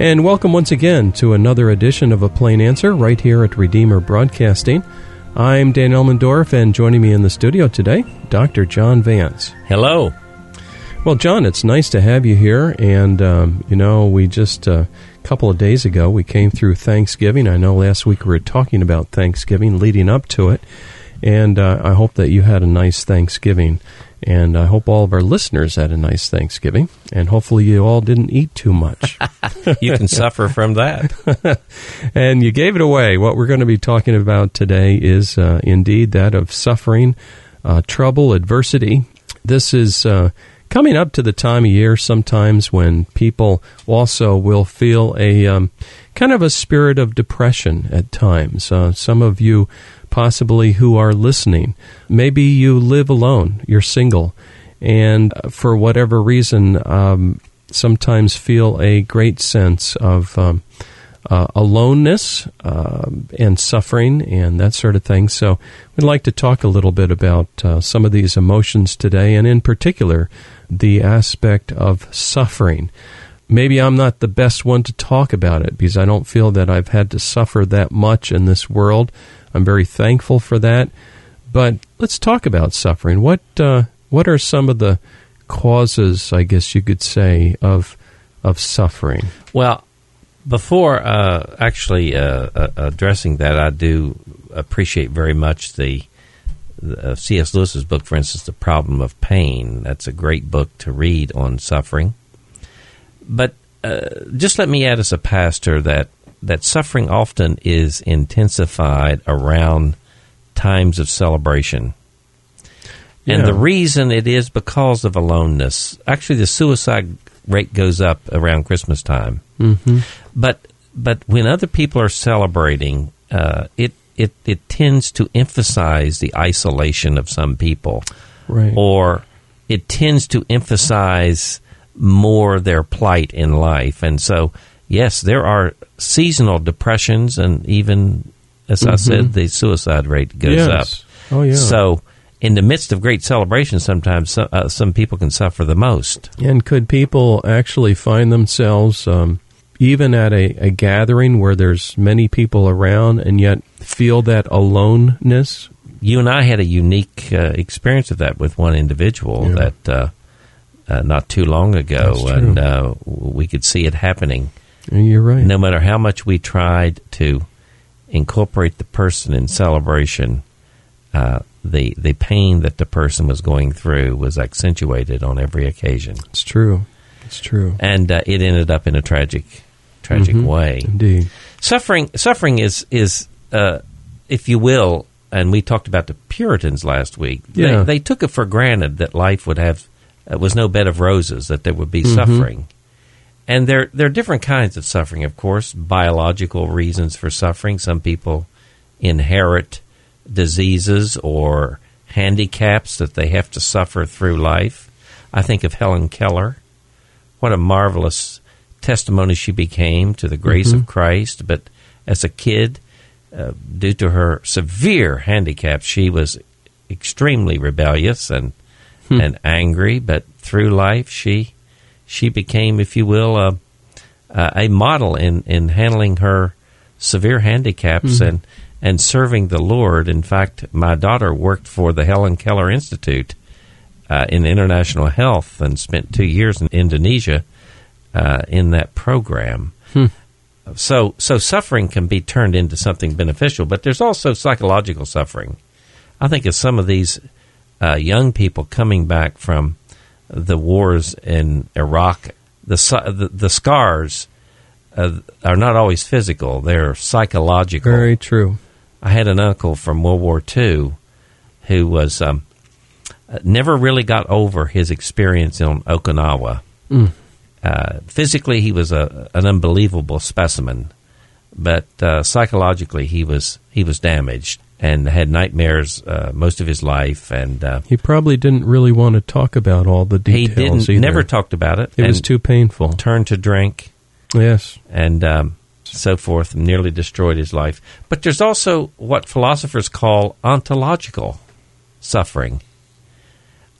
And welcome once again to another edition of A Plain Answer right here at Redeemer Broadcasting. I'm Dan Elmendorf, and joining me in the studio today, Dr. John Vance. Hello. Well, John, it's nice to have you here. And, um, you know, we just uh, a couple of days ago, we came through Thanksgiving. I know last week we were talking about Thanksgiving leading up to it. And uh, I hope that you had a nice Thanksgiving. And I hope all of our listeners had a nice Thanksgiving. And hopefully you all didn't eat too much. you can suffer from that. and you gave it away. What we're going to be talking about today is uh, indeed that of suffering, uh, trouble, adversity. This is uh, coming up to the time of year sometimes when people also will feel a um, kind of a spirit of depression at times. Uh, some of you possibly who are listening. Maybe you live alone, you're single, and for whatever reason, um, sometimes feel a great sense of um, uh, aloneness uh, and suffering and that sort of thing. So, we'd like to talk a little bit about uh, some of these emotions today, and in particular, the aspect of suffering. Maybe I'm not the best one to talk about it because I don't feel that I've had to suffer that much in this world. I'm very thankful for that. But let's talk about suffering. What uh, what are some of the causes, I guess you could say, of of suffering? Well, before uh, actually uh, uh addressing that, I do appreciate very much the, uh, C.S. Lewis's book, for instance, "The Problem of Pain." That's a great book to read on suffering. But uh, just let me add, as a pastor, that that suffering often is intensified around times of celebration. Yeah. And the reason it is because of aloneness. Actually, the suicide rate goes up around Christmas time. Mm-hmm. But but when other people are celebrating, uh, it it it tends to emphasize the isolation of some people, right. or it tends to emphasize more their plight in life, and so yes, there are seasonal depressions, and even as mm-hmm. I said, the suicide rate goes yes. up. Oh yeah. So in the midst of great celebration, sometimes some, uh, some people can suffer the most. And could people actually find themselves um, even at a, a, gathering where there's many people around and yet feel that aloneness? You and I had a unique uh, experience of that with one individual yeah. that uh, uh not too long ago, and uh, we could see it happening you're right. No matter how much we tried to incorporate the person in celebration, uh, the the pain that the person was going through was accentuated on every occasion. It's true. It's true. And uh, it ended up in a tragic, tragic mm-hmm. way. Indeed. Suffering, suffering is is, uh, if you will, and we talked about the Puritans last week. Yeah. They, they took it for granted that life would have uh, was no bed of roses, that there would be mm-hmm. suffering. And there, there are different kinds of suffering, of course, biological reasons for suffering. Some people inherit diseases or handicaps that they have to suffer through life. I think of Helen Keller. What a marvelous testimony she became to the grace mm-hmm. of Christ. But as a kid, uh, due to her severe handicap, she was extremely rebellious and hmm. and angry. But through life, she she became, if you will, a, a model in, in handling her severe handicaps mm-hmm. and, and serving the Lord. In fact, my daughter worked for the Helen Keller Institute uh, in international health and spent two years in Indonesia uh, in that program. Hmm. So, so suffering can be turned into something beneficial, but there's also psychological suffering. I think of some of these uh, young people coming back from the wars in Iraq, the the, the scars uh, are not always physical; they're psychological. Very true. I had an uncle from World War II who was um, never really got over his experience in Okinawa. Mm. Uh, physically, he was a, an unbelievable specimen, but uh, psychologically, he was he was damaged and had nightmares uh, most of his life. And uh, he probably didn't really want to talk about all the details. He didn't. Either. Never talked about it. It was too painful. Turned to drink. Yes, and um, so forth. Nearly destroyed his life. But there's also what philosophers call ontological suffering,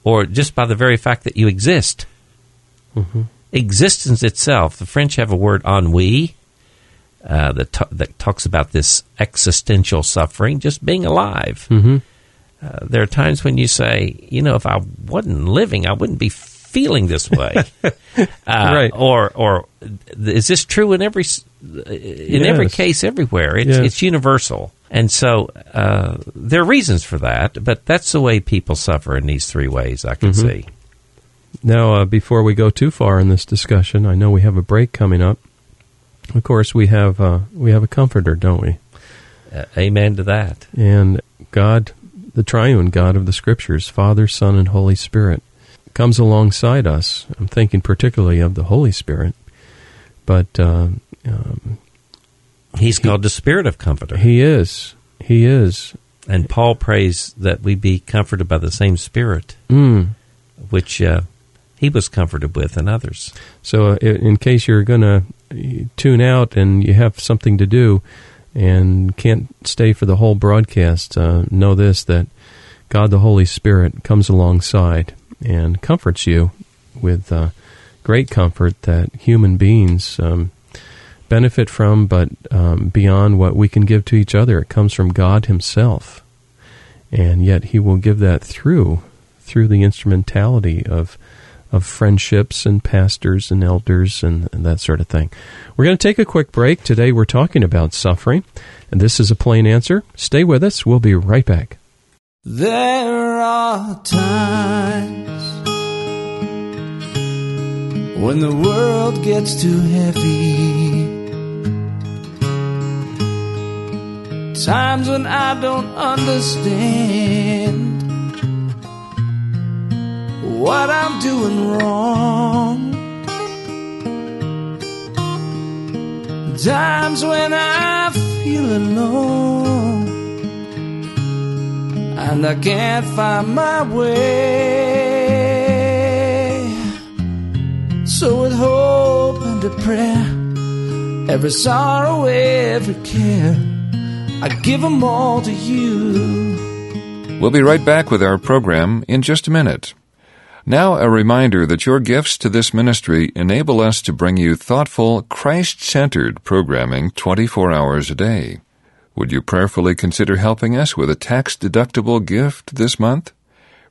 or just by the very fact that you exist. Mm-hmm. existence itself. The French have a word ennui uh, that, ta- that talks about this existential suffering, just being alive. Mm-hmm. Uh, there are times when you say, you know, if I wasn't living, I wouldn't be feeling this way. uh, Right. Or, or is this true in every s- in every case everywhere? It's Yes. it's universal, and so uh, there are reasons for that. But that's the way people suffer in these three ways. I can Mhm. see. Now, uh, before we go too far in this discussion, I know we have a break coming up. Of course, we have uh, we have a comforter, don't we? Uh, amen to that. And God, the triune God of the Scriptures, Father, Son, and Holy Spirit, comes alongside us. I'm thinking particularly of the Holy Spirit, but uh, um, He's called the Spirit of Comforter, He is. He is. and Paul prays that we be comforted by the same Spirit, Mm. which uh, he was comforted with, and others. So, uh, in case you're going to tune out and you have something to do and can't stay for the whole broadcast, uh, know this that God the Holy Spirit comes alongside and comforts you with uh, great comfort that human beings um, benefit from, but um, beyond what we can give to each other. It comes from God Himself. And yet He will give that through through the instrumentality of of friendships and pastors and elders and, and that sort of thing. We're going to take a quick break. Today we're talking about suffering, and this is a plain answer. Stay with us. We'll be right back. There are times when the world gets too heavy. Times when I don't understand what I'm doing wrong. Times when I feel alone and I can't find my way. So with hope and a prayer, every sorrow, every care, I give them all to you. We'll be right back with our program in just a minute. Now, a reminder that your gifts to this ministry enable us to bring you thoughtful, Christ centered programming 24 hours a day. Would you prayerfully consider helping us with a tax deductible gift this month?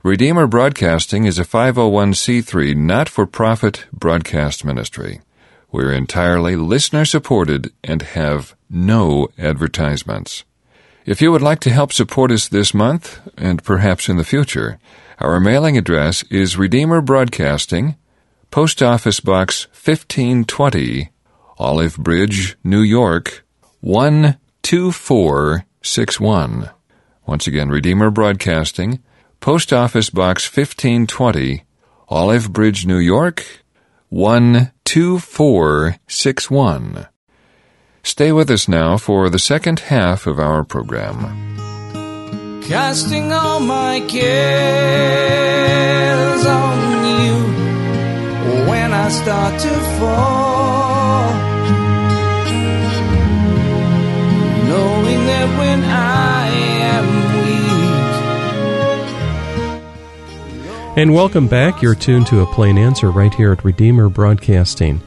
Redeemer Broadcasting is a 501c3 not for profit broadcast ministry. We're entirely listener supported and have no advertisements. If you would like to help support us this month, and perhaps in the future, our mailing address is Redeemer Broadcasting, Post Office Box 1520, Olive Bridge, New York 12461. Once again, Redeemer Broadcasting, Post Office Box 1520, Olive Bridge, New York 12461. Stay with us now for the second half of our program. Casting all my cares on you when I start to fall. Knowing that when I am weak, And welcome back. You're tuned to a plain answer right here at Redeemer Broadcasting.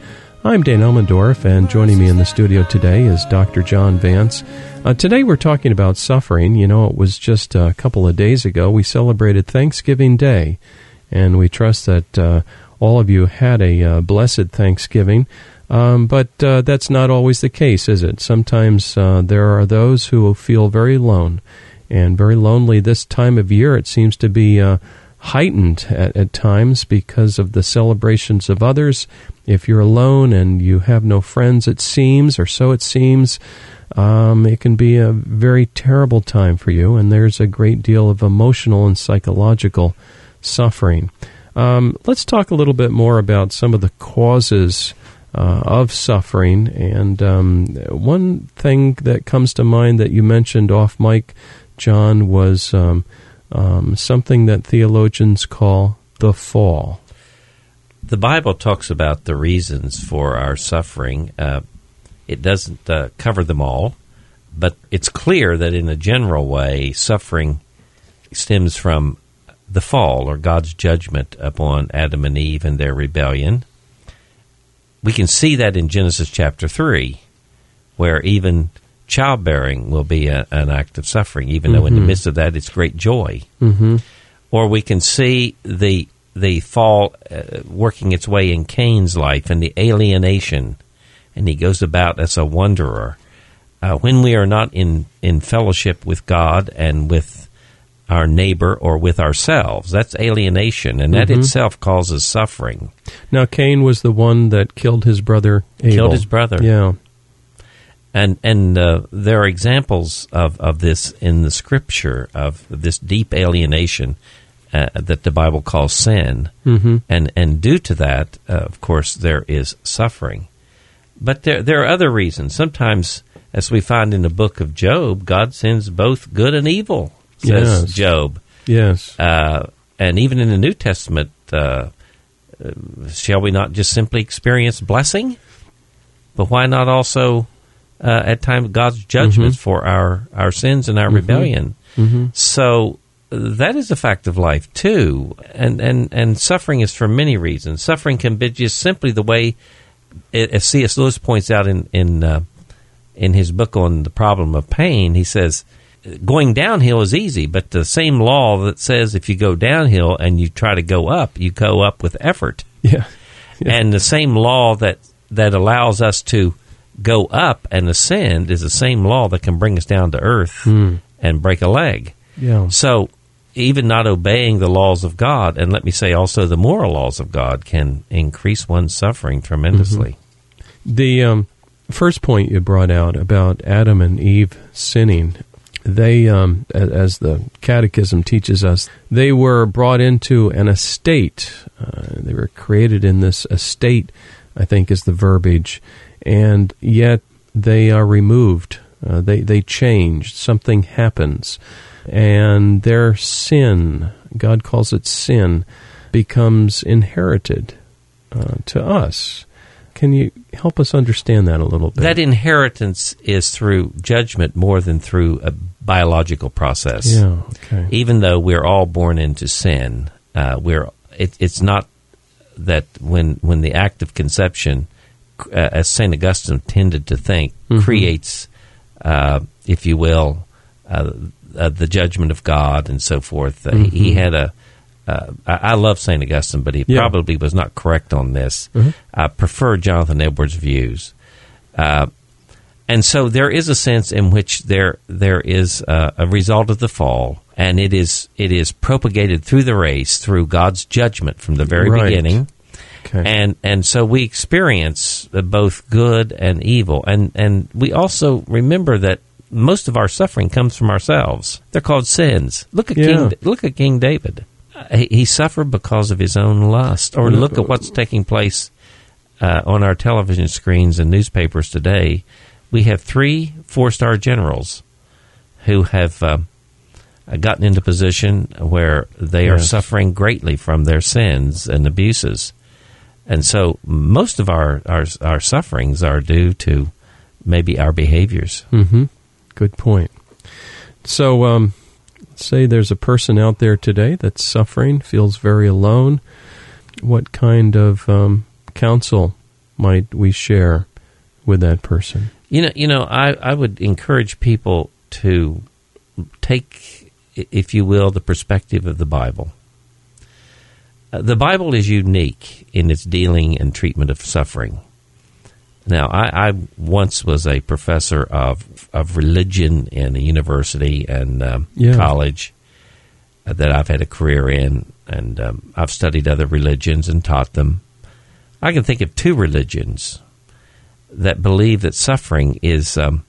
I'm Dan Elmendorf, and joining me in the studio today is Dr. John Vance. Uh, today we're talking about suffering. You know, it was just a couple of days ago we celebrated Thanksgiving Day, and we trust that uh, all of you had a uh, blessed Thanksgiving. Um, but uh, that's not always the case, is it? Sometimes uh, there are those who feel very alone and very lonely this time of year. It seems to be uh, heightened at, at times because of the celebrations of others. If you're alone and you have no friends, it seems, or so it seems, um, it can be a very terrible time for you, and there's a great deal of emotional and psychological suffering. Um, let's talk a little bit more about some of the causes uh, of suffering. And um, one thing that comes to mind that you mentioned off mic, John, was um, um, something that theologians call the fall. The Bible talks about the reasons for our suffering. Uh, it doesn't uh, cover them all, but it's clear that in a general way, suffering stems from the fall or God's judgment upon Adam and Eve and their rebellion. we can see that in Genesis chapter 3, where even childbearing will be a, an act of suffering, even though in the midst of that it's great joy. Mm-hmm. Or we can see the the fall uh, working its way in Cain's life and the alienation, and he goes about as a wanderer. Uh, when we are not in, in fellowship with God and with our neighbor or with ourselves, that's alienation, and that Mhm. itself causes suffering. Now Cain was the one that killed his brother Abel. Killed his brother. Yeah. And and uh, there are examples of, of this in the scripture of this deep alienation uh, that the Bible calls sin, Mm-hmm. and and due to that, uh, of course, there is suffering. But there there are other reasons. Sometimes, as we find in the book of Job, God sends both good and evil. Says Yes. Job, Yes. uh, and even in the New Testament, uh, uh, shall we not just simply experience blessing? But why not also, uh, at times, God's judgments for our, our sins and our rebellion? Mm-hmm. So that is a fact of life too, and and and suffering is for many reasons. Suffering can be just simply the way, as C.S. Lewis points out in in uh, in his book on the problem of pain. He says, going downhill is easy, but the same law that says if you go downhill and you try to go up, you go up with effort, Yeah. Yeah. and the same law that that allows us to go up and ascend is the same law that can bring us down to earth Hmm. and break a leg. Yeah. So, even not obeying the laws of God, and let me say also the moral laws of God, can increase one's suffering tremendously. The um, first point you brought out about Adam and Eve sinning, they, um, as the Catechism teaches us, they were brought into an estate. Uh, they were created in this estate, I think is the verbiage, and yet they are removed. Uh, they they changed. Something happens, and their sin, God calls it sin, becomes inherited uh, to us. Can you help us understand that a little bit? That inheritance is through judgment more than through a biological process. yeah. Okay. Even though we're all born into sin, uh, we're it, it's not that when when the act of conception, uh, as Saint Augustine tended to think, Mhm. creates, uh, if you will, uh, uh, the judgment of God and so forth. Uh, he, he had a. Uh, I, I love Saint Augustine, but he Yeah. probably was not correct on this. Mhm. I prefer Jonathan Edwards' views. Uh, and so there is a sense in which there there is a, a result of the fall, and it is it is propagated through the race through God's judgment from the very Right. beginning, Okay. and and so we experience both good and evil, and and we also remember that most of our suffering comes from ourselves. They're called sins. Look at Yeah. King look at King David. Uh, He, he suffered because of his own lust. Or look at what's taking place uh, on our television screens and newspapers today. We have three four star generals who have uh, gotten into position where they are suffering greatly from their sins and abuses. And so most of our, our, our sufferings are due to maybe our behaviors. Mm-hmm. Good point. So, um, say there's a person out there today that's suffering, feels very alone. What kind of um, counsel might we share with that person? You know, you know, I, I would encourage people to take, if you will, the perspective of the Bible. Uh, the Bible is unique in its dealing and treatment of suffering. Now, I, I once was a professor of of religion in a university and um, Yeah. college that I've had a career in, and um, I've studied other religions and taught them. I can think of two religions that believe that suffering is um,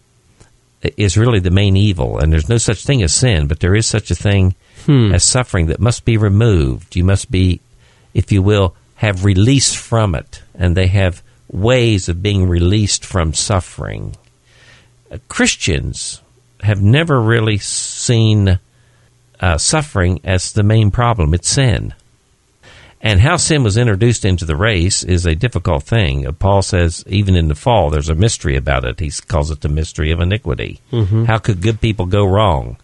is really the main evil, and there's no such thing as sin, but there is such a thing Hmm. as suffering that must be removed. You must be, if you will, have release from it, and they have ways of being released from suffering. Uh, Christians have never really seen uh, suffering as the main problem. It's sin. And how sin was introduced into the race is a difficult thing. Uh, Paul says, even in the fall, there's a mystery about it. He calls it the mystery of iniquity. How could good people go wrong?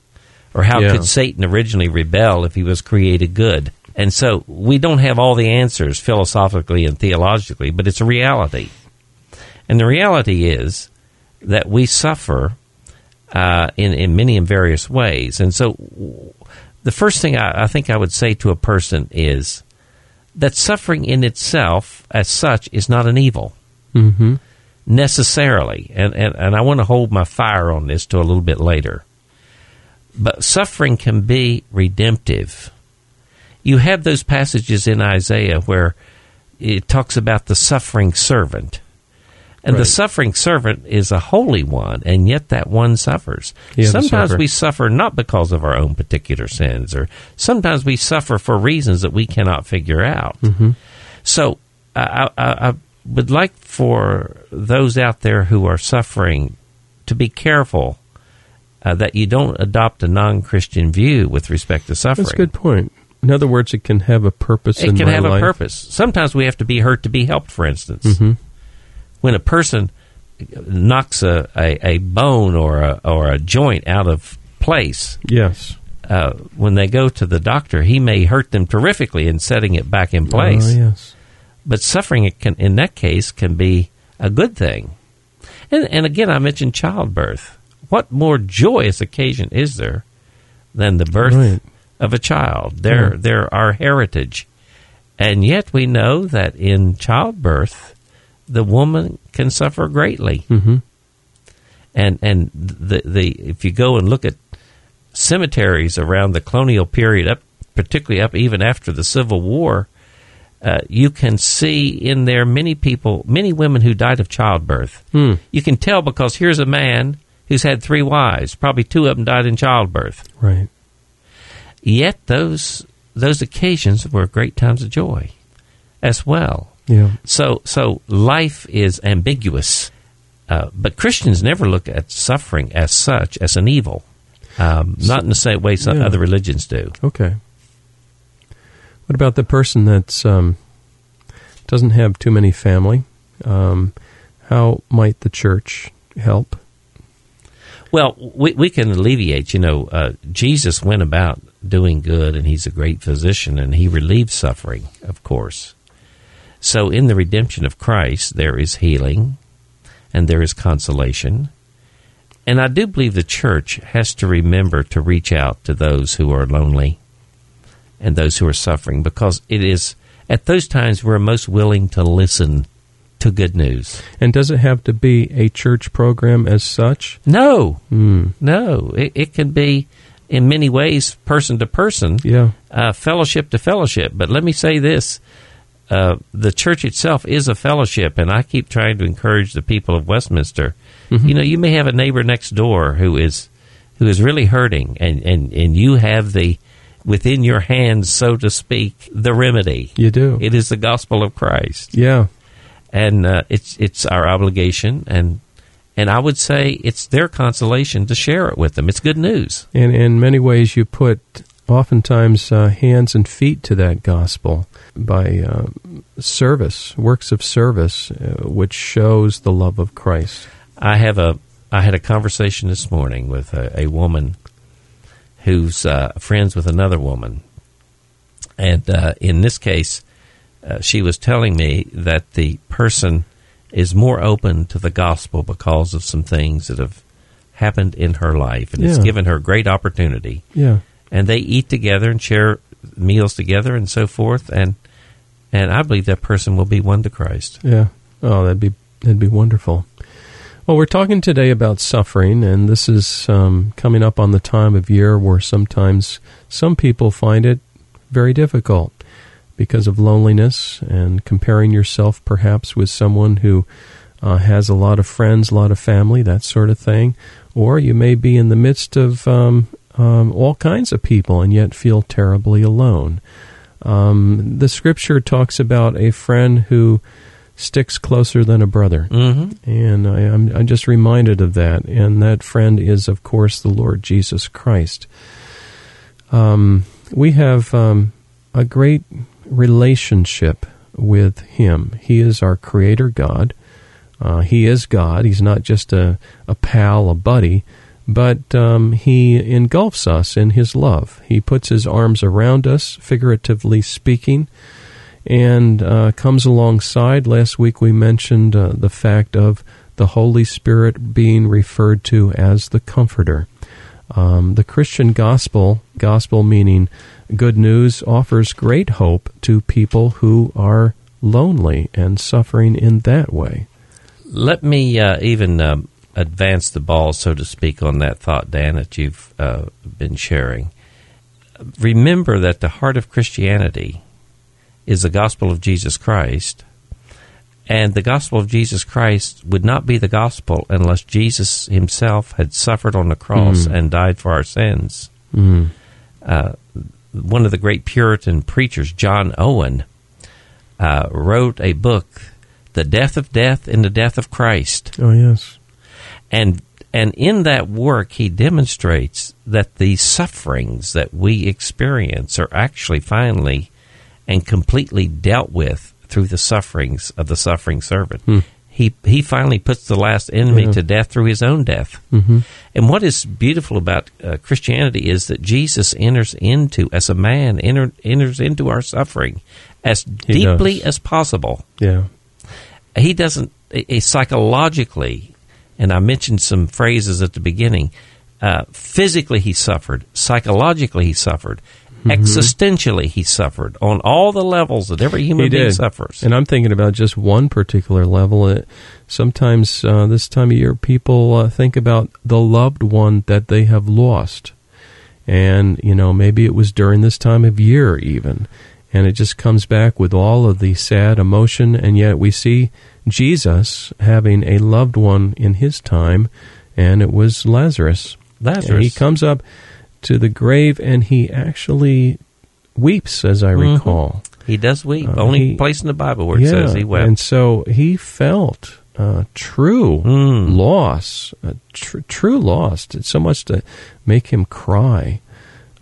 Or how Yeah. could Satan originally rebel if he was created good? And so we don't have all the answers philosophically and theologically, but it's a reality. And the reality is that we suffer uh, in, in many and various ways. And so the first thing I, I think I would say to a person is that suffering in itself, as such, is not an evil Mm-hmm. necessarily. And, and, and I want to hold my fire on this to a little bit later. But suffering can be redemptive. You have those passages in Isaiah where it talks about the suffering servant. And the suffering servant is a holy one, and yet that one suffers. Yeah, sometimes we suffer not because of our own particular sins, or sometimes we suffer for reasons that we cannot figure out. Mm-hmm. So I, I, I would like for those out there who are suffering to be careful uh, that you don't adopt a non-Christian view with respect to suffering. That's a good point. In other words, it can have a purpose It can have life. a purpose. Sometimes we have to be hurt to be helped. For instance, Mm-hmm. when a person knocks a, a, a bone or a, or a joint out of place, Yes. uh, when they go to the doctor, he may hurt them terrifically in setting it back in place. Oh, yes. but suffering it can, in that case can be a good thing. And, and again, I mentioned childbirth. What more joyous occasion is there than the birth Right. Of a child? They're, Yeah. they're our heritage. And yet we know that in childbirth, the woman can suffer greatly. Mm-hmm. And, and the, the, if you go and look at cemeteries around the colonial period, up, particularly up even after the Civil War, uh, you can see in there many people, many women who died of childbirth. Hmm. You can tell because here's a man who's had three wives. Probably two of them died in childbirth. Right. Yet those those occasions were great times of joy as well. Yeah. So so life is ambiguous, uh, but Christians never look at suffering as such as an evil. Um, not in the same way some Yeah. other religions do. Okay. What about the person that's um, doesn't have too many family? Um, how might the church help? Well, we, we can alleviate. You know, uh, Jesus went about doing good, and he's a great physician, and he relieves suffering, of course. So, in the redemption of Christ, there is healing and there is consolation. And I do believe the church has to remember to reach out to those who are lonely and those who are suffering because it is at those times we're most willing to listen to good news. And does it have to be a church program as such? No, Hmm. no, it, it can be in many ways person to person, Yeah. uh, fellowship to fellowship. But let me say this: uh, the church itself is a fellowship, and I keep trying to encourage the people of Westminster. You know, you may have a neighbor next door who is who is really hurting, and and and you have the within your hands, so to speak, the remedy. You do. It is the gospel of Christ yeah. and uh, it's it's our obligation and and I would say it's their consolation to share it with them. It's good news. And in many ways, you put oftentimes uh, hands and feet to that gospel by uh, service, works of service, uh, which shows the love of Christ. I have a I had a conversation this morning with a, a woman who's uh, friends with another woman, and uh, in this case, uh, she was telling me that the person is more open to the gospel because of some things that have happened in her life, and it's given her great opportunity. Yeah. and they eat together and share meals together and so forth and and I believe that person will be won to Christ. Yeah. Oh, that'd be that'd be wonderful. Well, we're talking today about suffering, and this is um, coming up on the time of year where sometimes some people find it very difficult because of loneliness and comparing yourself perhaps with someone who uh, has a lot of friends, a lot of family, that sort of thing. Or you may be in the midst of um, um, all kinds of people and yet feel terribly alone. Um, the scripture talks about a friend who sticks closer than a brother. Mm-hmm. And I, I'm, I'm just reminded of that. And that friend is, of course, the Lord Jesus Christ. Um, we have um, a great relationship with Him. He is our Creator God. Uh, he is God. He's not just a, a pal, a buddy, but um, He engulfs us in His love. He puts His arms around us, figuratively speaking, and uh, comes alongside. Last week we mentioned uh, the fact of the Holy Spirit being referred to as the Comforter. Um, the Christian gospel, gospel meaning good news, offers great hope to people who are lonely and suffering in that way. Let me uh, even um, advance the ball, so to speak, on that thought, Dan, that you've uh, been sharing. Remember that the heart of Christianity is the gospel of Jesus Christ, and the gospel of Jesus Christ would not be the gospel unless Jesus himself had suffered on the cross Mm. and died for our sins. Mm. Uh, one of the great Puritan preachers, John Owen, uh, wrote a book, "The Death of Death in the Death of Christ," Oh, yes. and and in that work he demonstrates that the sufferings that we experience are actually finally and completely dealt with through the sufferings of the suffering servant. Hmm. He he finally puts the last enemy Yeah. to death through his own death. hmm And what is beautiful about uh, Christianity is that Jesus enters into, as a man, enter, enters into our suffering as He deeply does. as possible. Yeah. He doesn't, eh, eh, psychologically, and I mentioned some phrases at the beginning, uh, physically he suffered, psychologically he suffered, existentially he suffered, on all the levels that every human He being did. suffers. And I'm thinking about just one particular level. Uh, sometimes uh, this time of year, people uh, think about the loved one that they have lost. And, you know, maybe it was during this time of year even. And it just comes back with all of the sad emotion. And yet we see Jesus having a loved one in his time, and it was Lazarus. Lazarus. And he comes up to the grave and he actually weeps, as I Mhm. recall. He does weep. Uh, Only he- place in the Bible where it says he wept. And so he felt uh, true Mm. loss, uh, tr- true loss, It's so much to make him cry.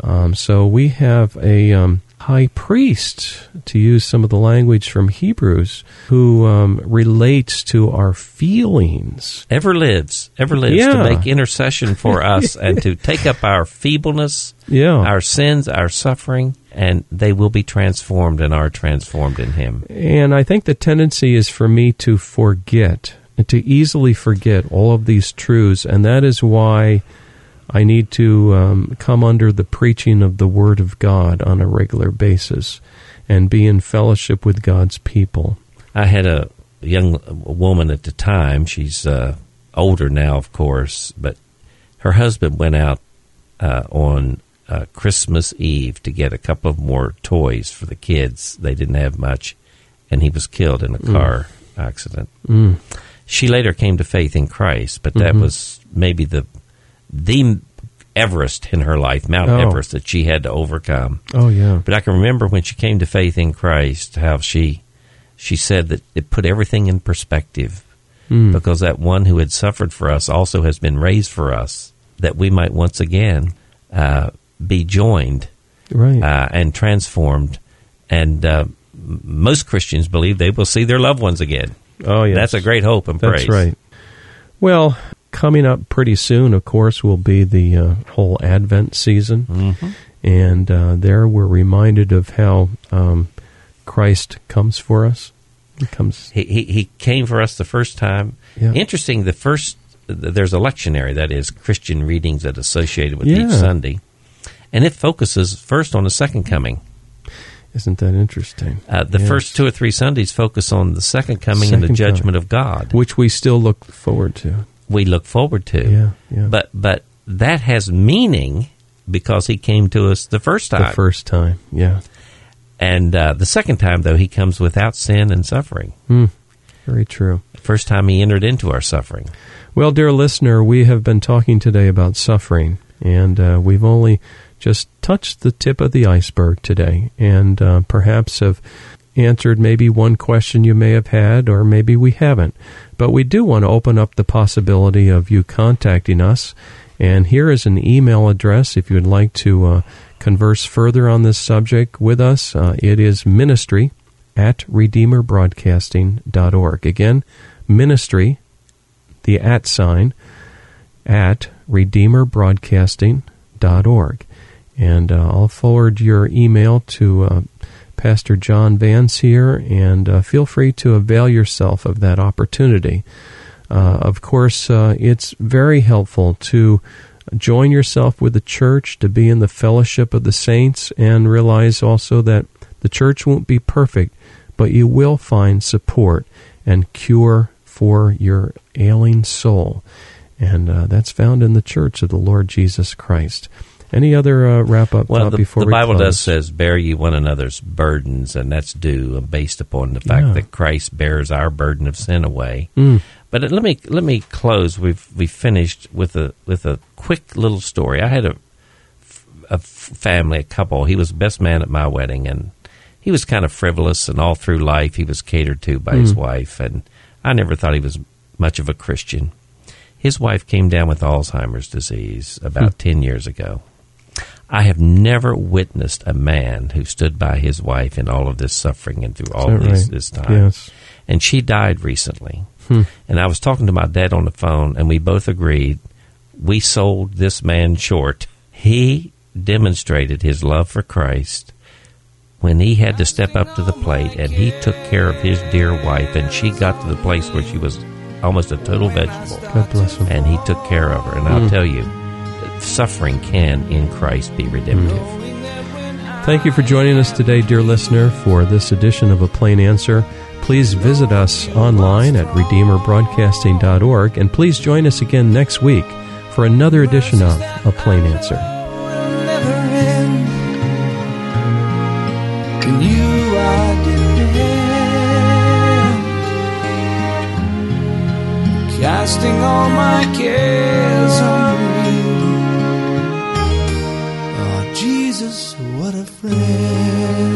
Um, so we have a um, high priest, to use some of the language from Hebrews, who um, relates to our feelings. ever lives, ever lives Yeah. to make intercession for us and to take up our feebleness, Yeah. our sins, our suffering, and they will be transformed and are transformed in Him. And I think the tendency is for me to forget, to easily forget all of these truths, and that is why I need to um, come under the preaching of the Word of God on a regular basis and be in fellowship with God's people. I had a young woman at the time. She's uh, older now, of course, but her husband went out uh, on uh, Christmas Eve to get a couple of more toys for the kids. They didn't have much, and he was killed in a car accident. Mm. She later came to faith in Christ, but that Mhm. was maybe the the Everest in her life, Mount Oh. Everest that she had to overcome. Oh, yeah. But I can remember when she came to faith in Christ, how she she said that it put everything in perspective Mm. because that one who had suffered for us also has been raised for us, that we might once again uh, be joined Right. uh, and transformed. And uh, most Christians believe they will see their loved ones again. oh, yeah, That's a great hope and praise. That's right. Well, coming up pretty soon, of course, will be the uh, whole Advent season. hmm And uh, there we're reminded of how um, Christ comes for us. He comes. He, he he came for us the first time. Yeah. Interesting. The first there's a lectionary that is Christian readings that associated with Yeah. each Sunday, and it focuses first on the second coming. Isn't that interesting? Uh, the Yes. first two or three Sundays focus on the second coming and the judgment coming. of God. Which we still look forward to. We look forward to, Yeah, yeah. but but that has meaning because He came to us the first time. the first time. Yeah. and uh, the second time though He comes without sin and suffering. Hmm. Very true. The first time He entered into our suffering. Well, dear listener, we have been talking today about suffering, and uh, we've only just touched the tip of the iceberg today, and uh, perhaps have answered maybe one question you may have had, or maybe we haven't. But we do want to open up the possibility of you contacting us, and here is an email address if you would like to uh, converse further on this subject with us. Uh, it is ministry at redeemerbroadcasting.org. Again, ministry the at sign at redeemerbroadcasting.org. And uh, I'll forward your email to uh, Pastor John Vance here, and uh, feel free to avail yourself of that opportunity. Uh, of course, uh, it's very helpful to join yourself with the church, to be in the fellowship of the saints, and realize also that the church won't be perfect, but you will find support and cure for your ailing soul. And uh, that's found in the church of the Lord Jesus Christ. Any other uh, wrap up well, the, before the we Bible close? does says, "Bear ye one another's burdens," and that's due based upon the fact Yeah. that Christ bears our burden of sin away. Mm. But let me let me close. We've we finished with a with a quick little story. I had a a family, a couple. He was best man at my wedding, and he was kind of frivolous, and all through life he was catered to by his wife, and I never thought he was much of a Christian. His wife came down with Alzheimer's disease about ten years ago. I have never witnessed a man who stood by his wife in all of this suffering and through all these, right? this time. Yes. And she died recently. Hmm. And I was talking to my dad on the phone, and we both agreed we sold this man short. He demonstrated his love for Christ when he had to step up to the plate and he took care of his dear wife, and she got to the place where she was almost a total vegetable. God bless him. And he took care of her. And I'll tell you, suffering can in Christ be redemptive. Thank you for joining us today, dear listener, for this edition of A Plain Answer. Please visit us online at RedeemerBroadcasting.org, and please join us again next week for another edition of A Plain Answer. will never end. In you I depend. Casting all my cares on Oh,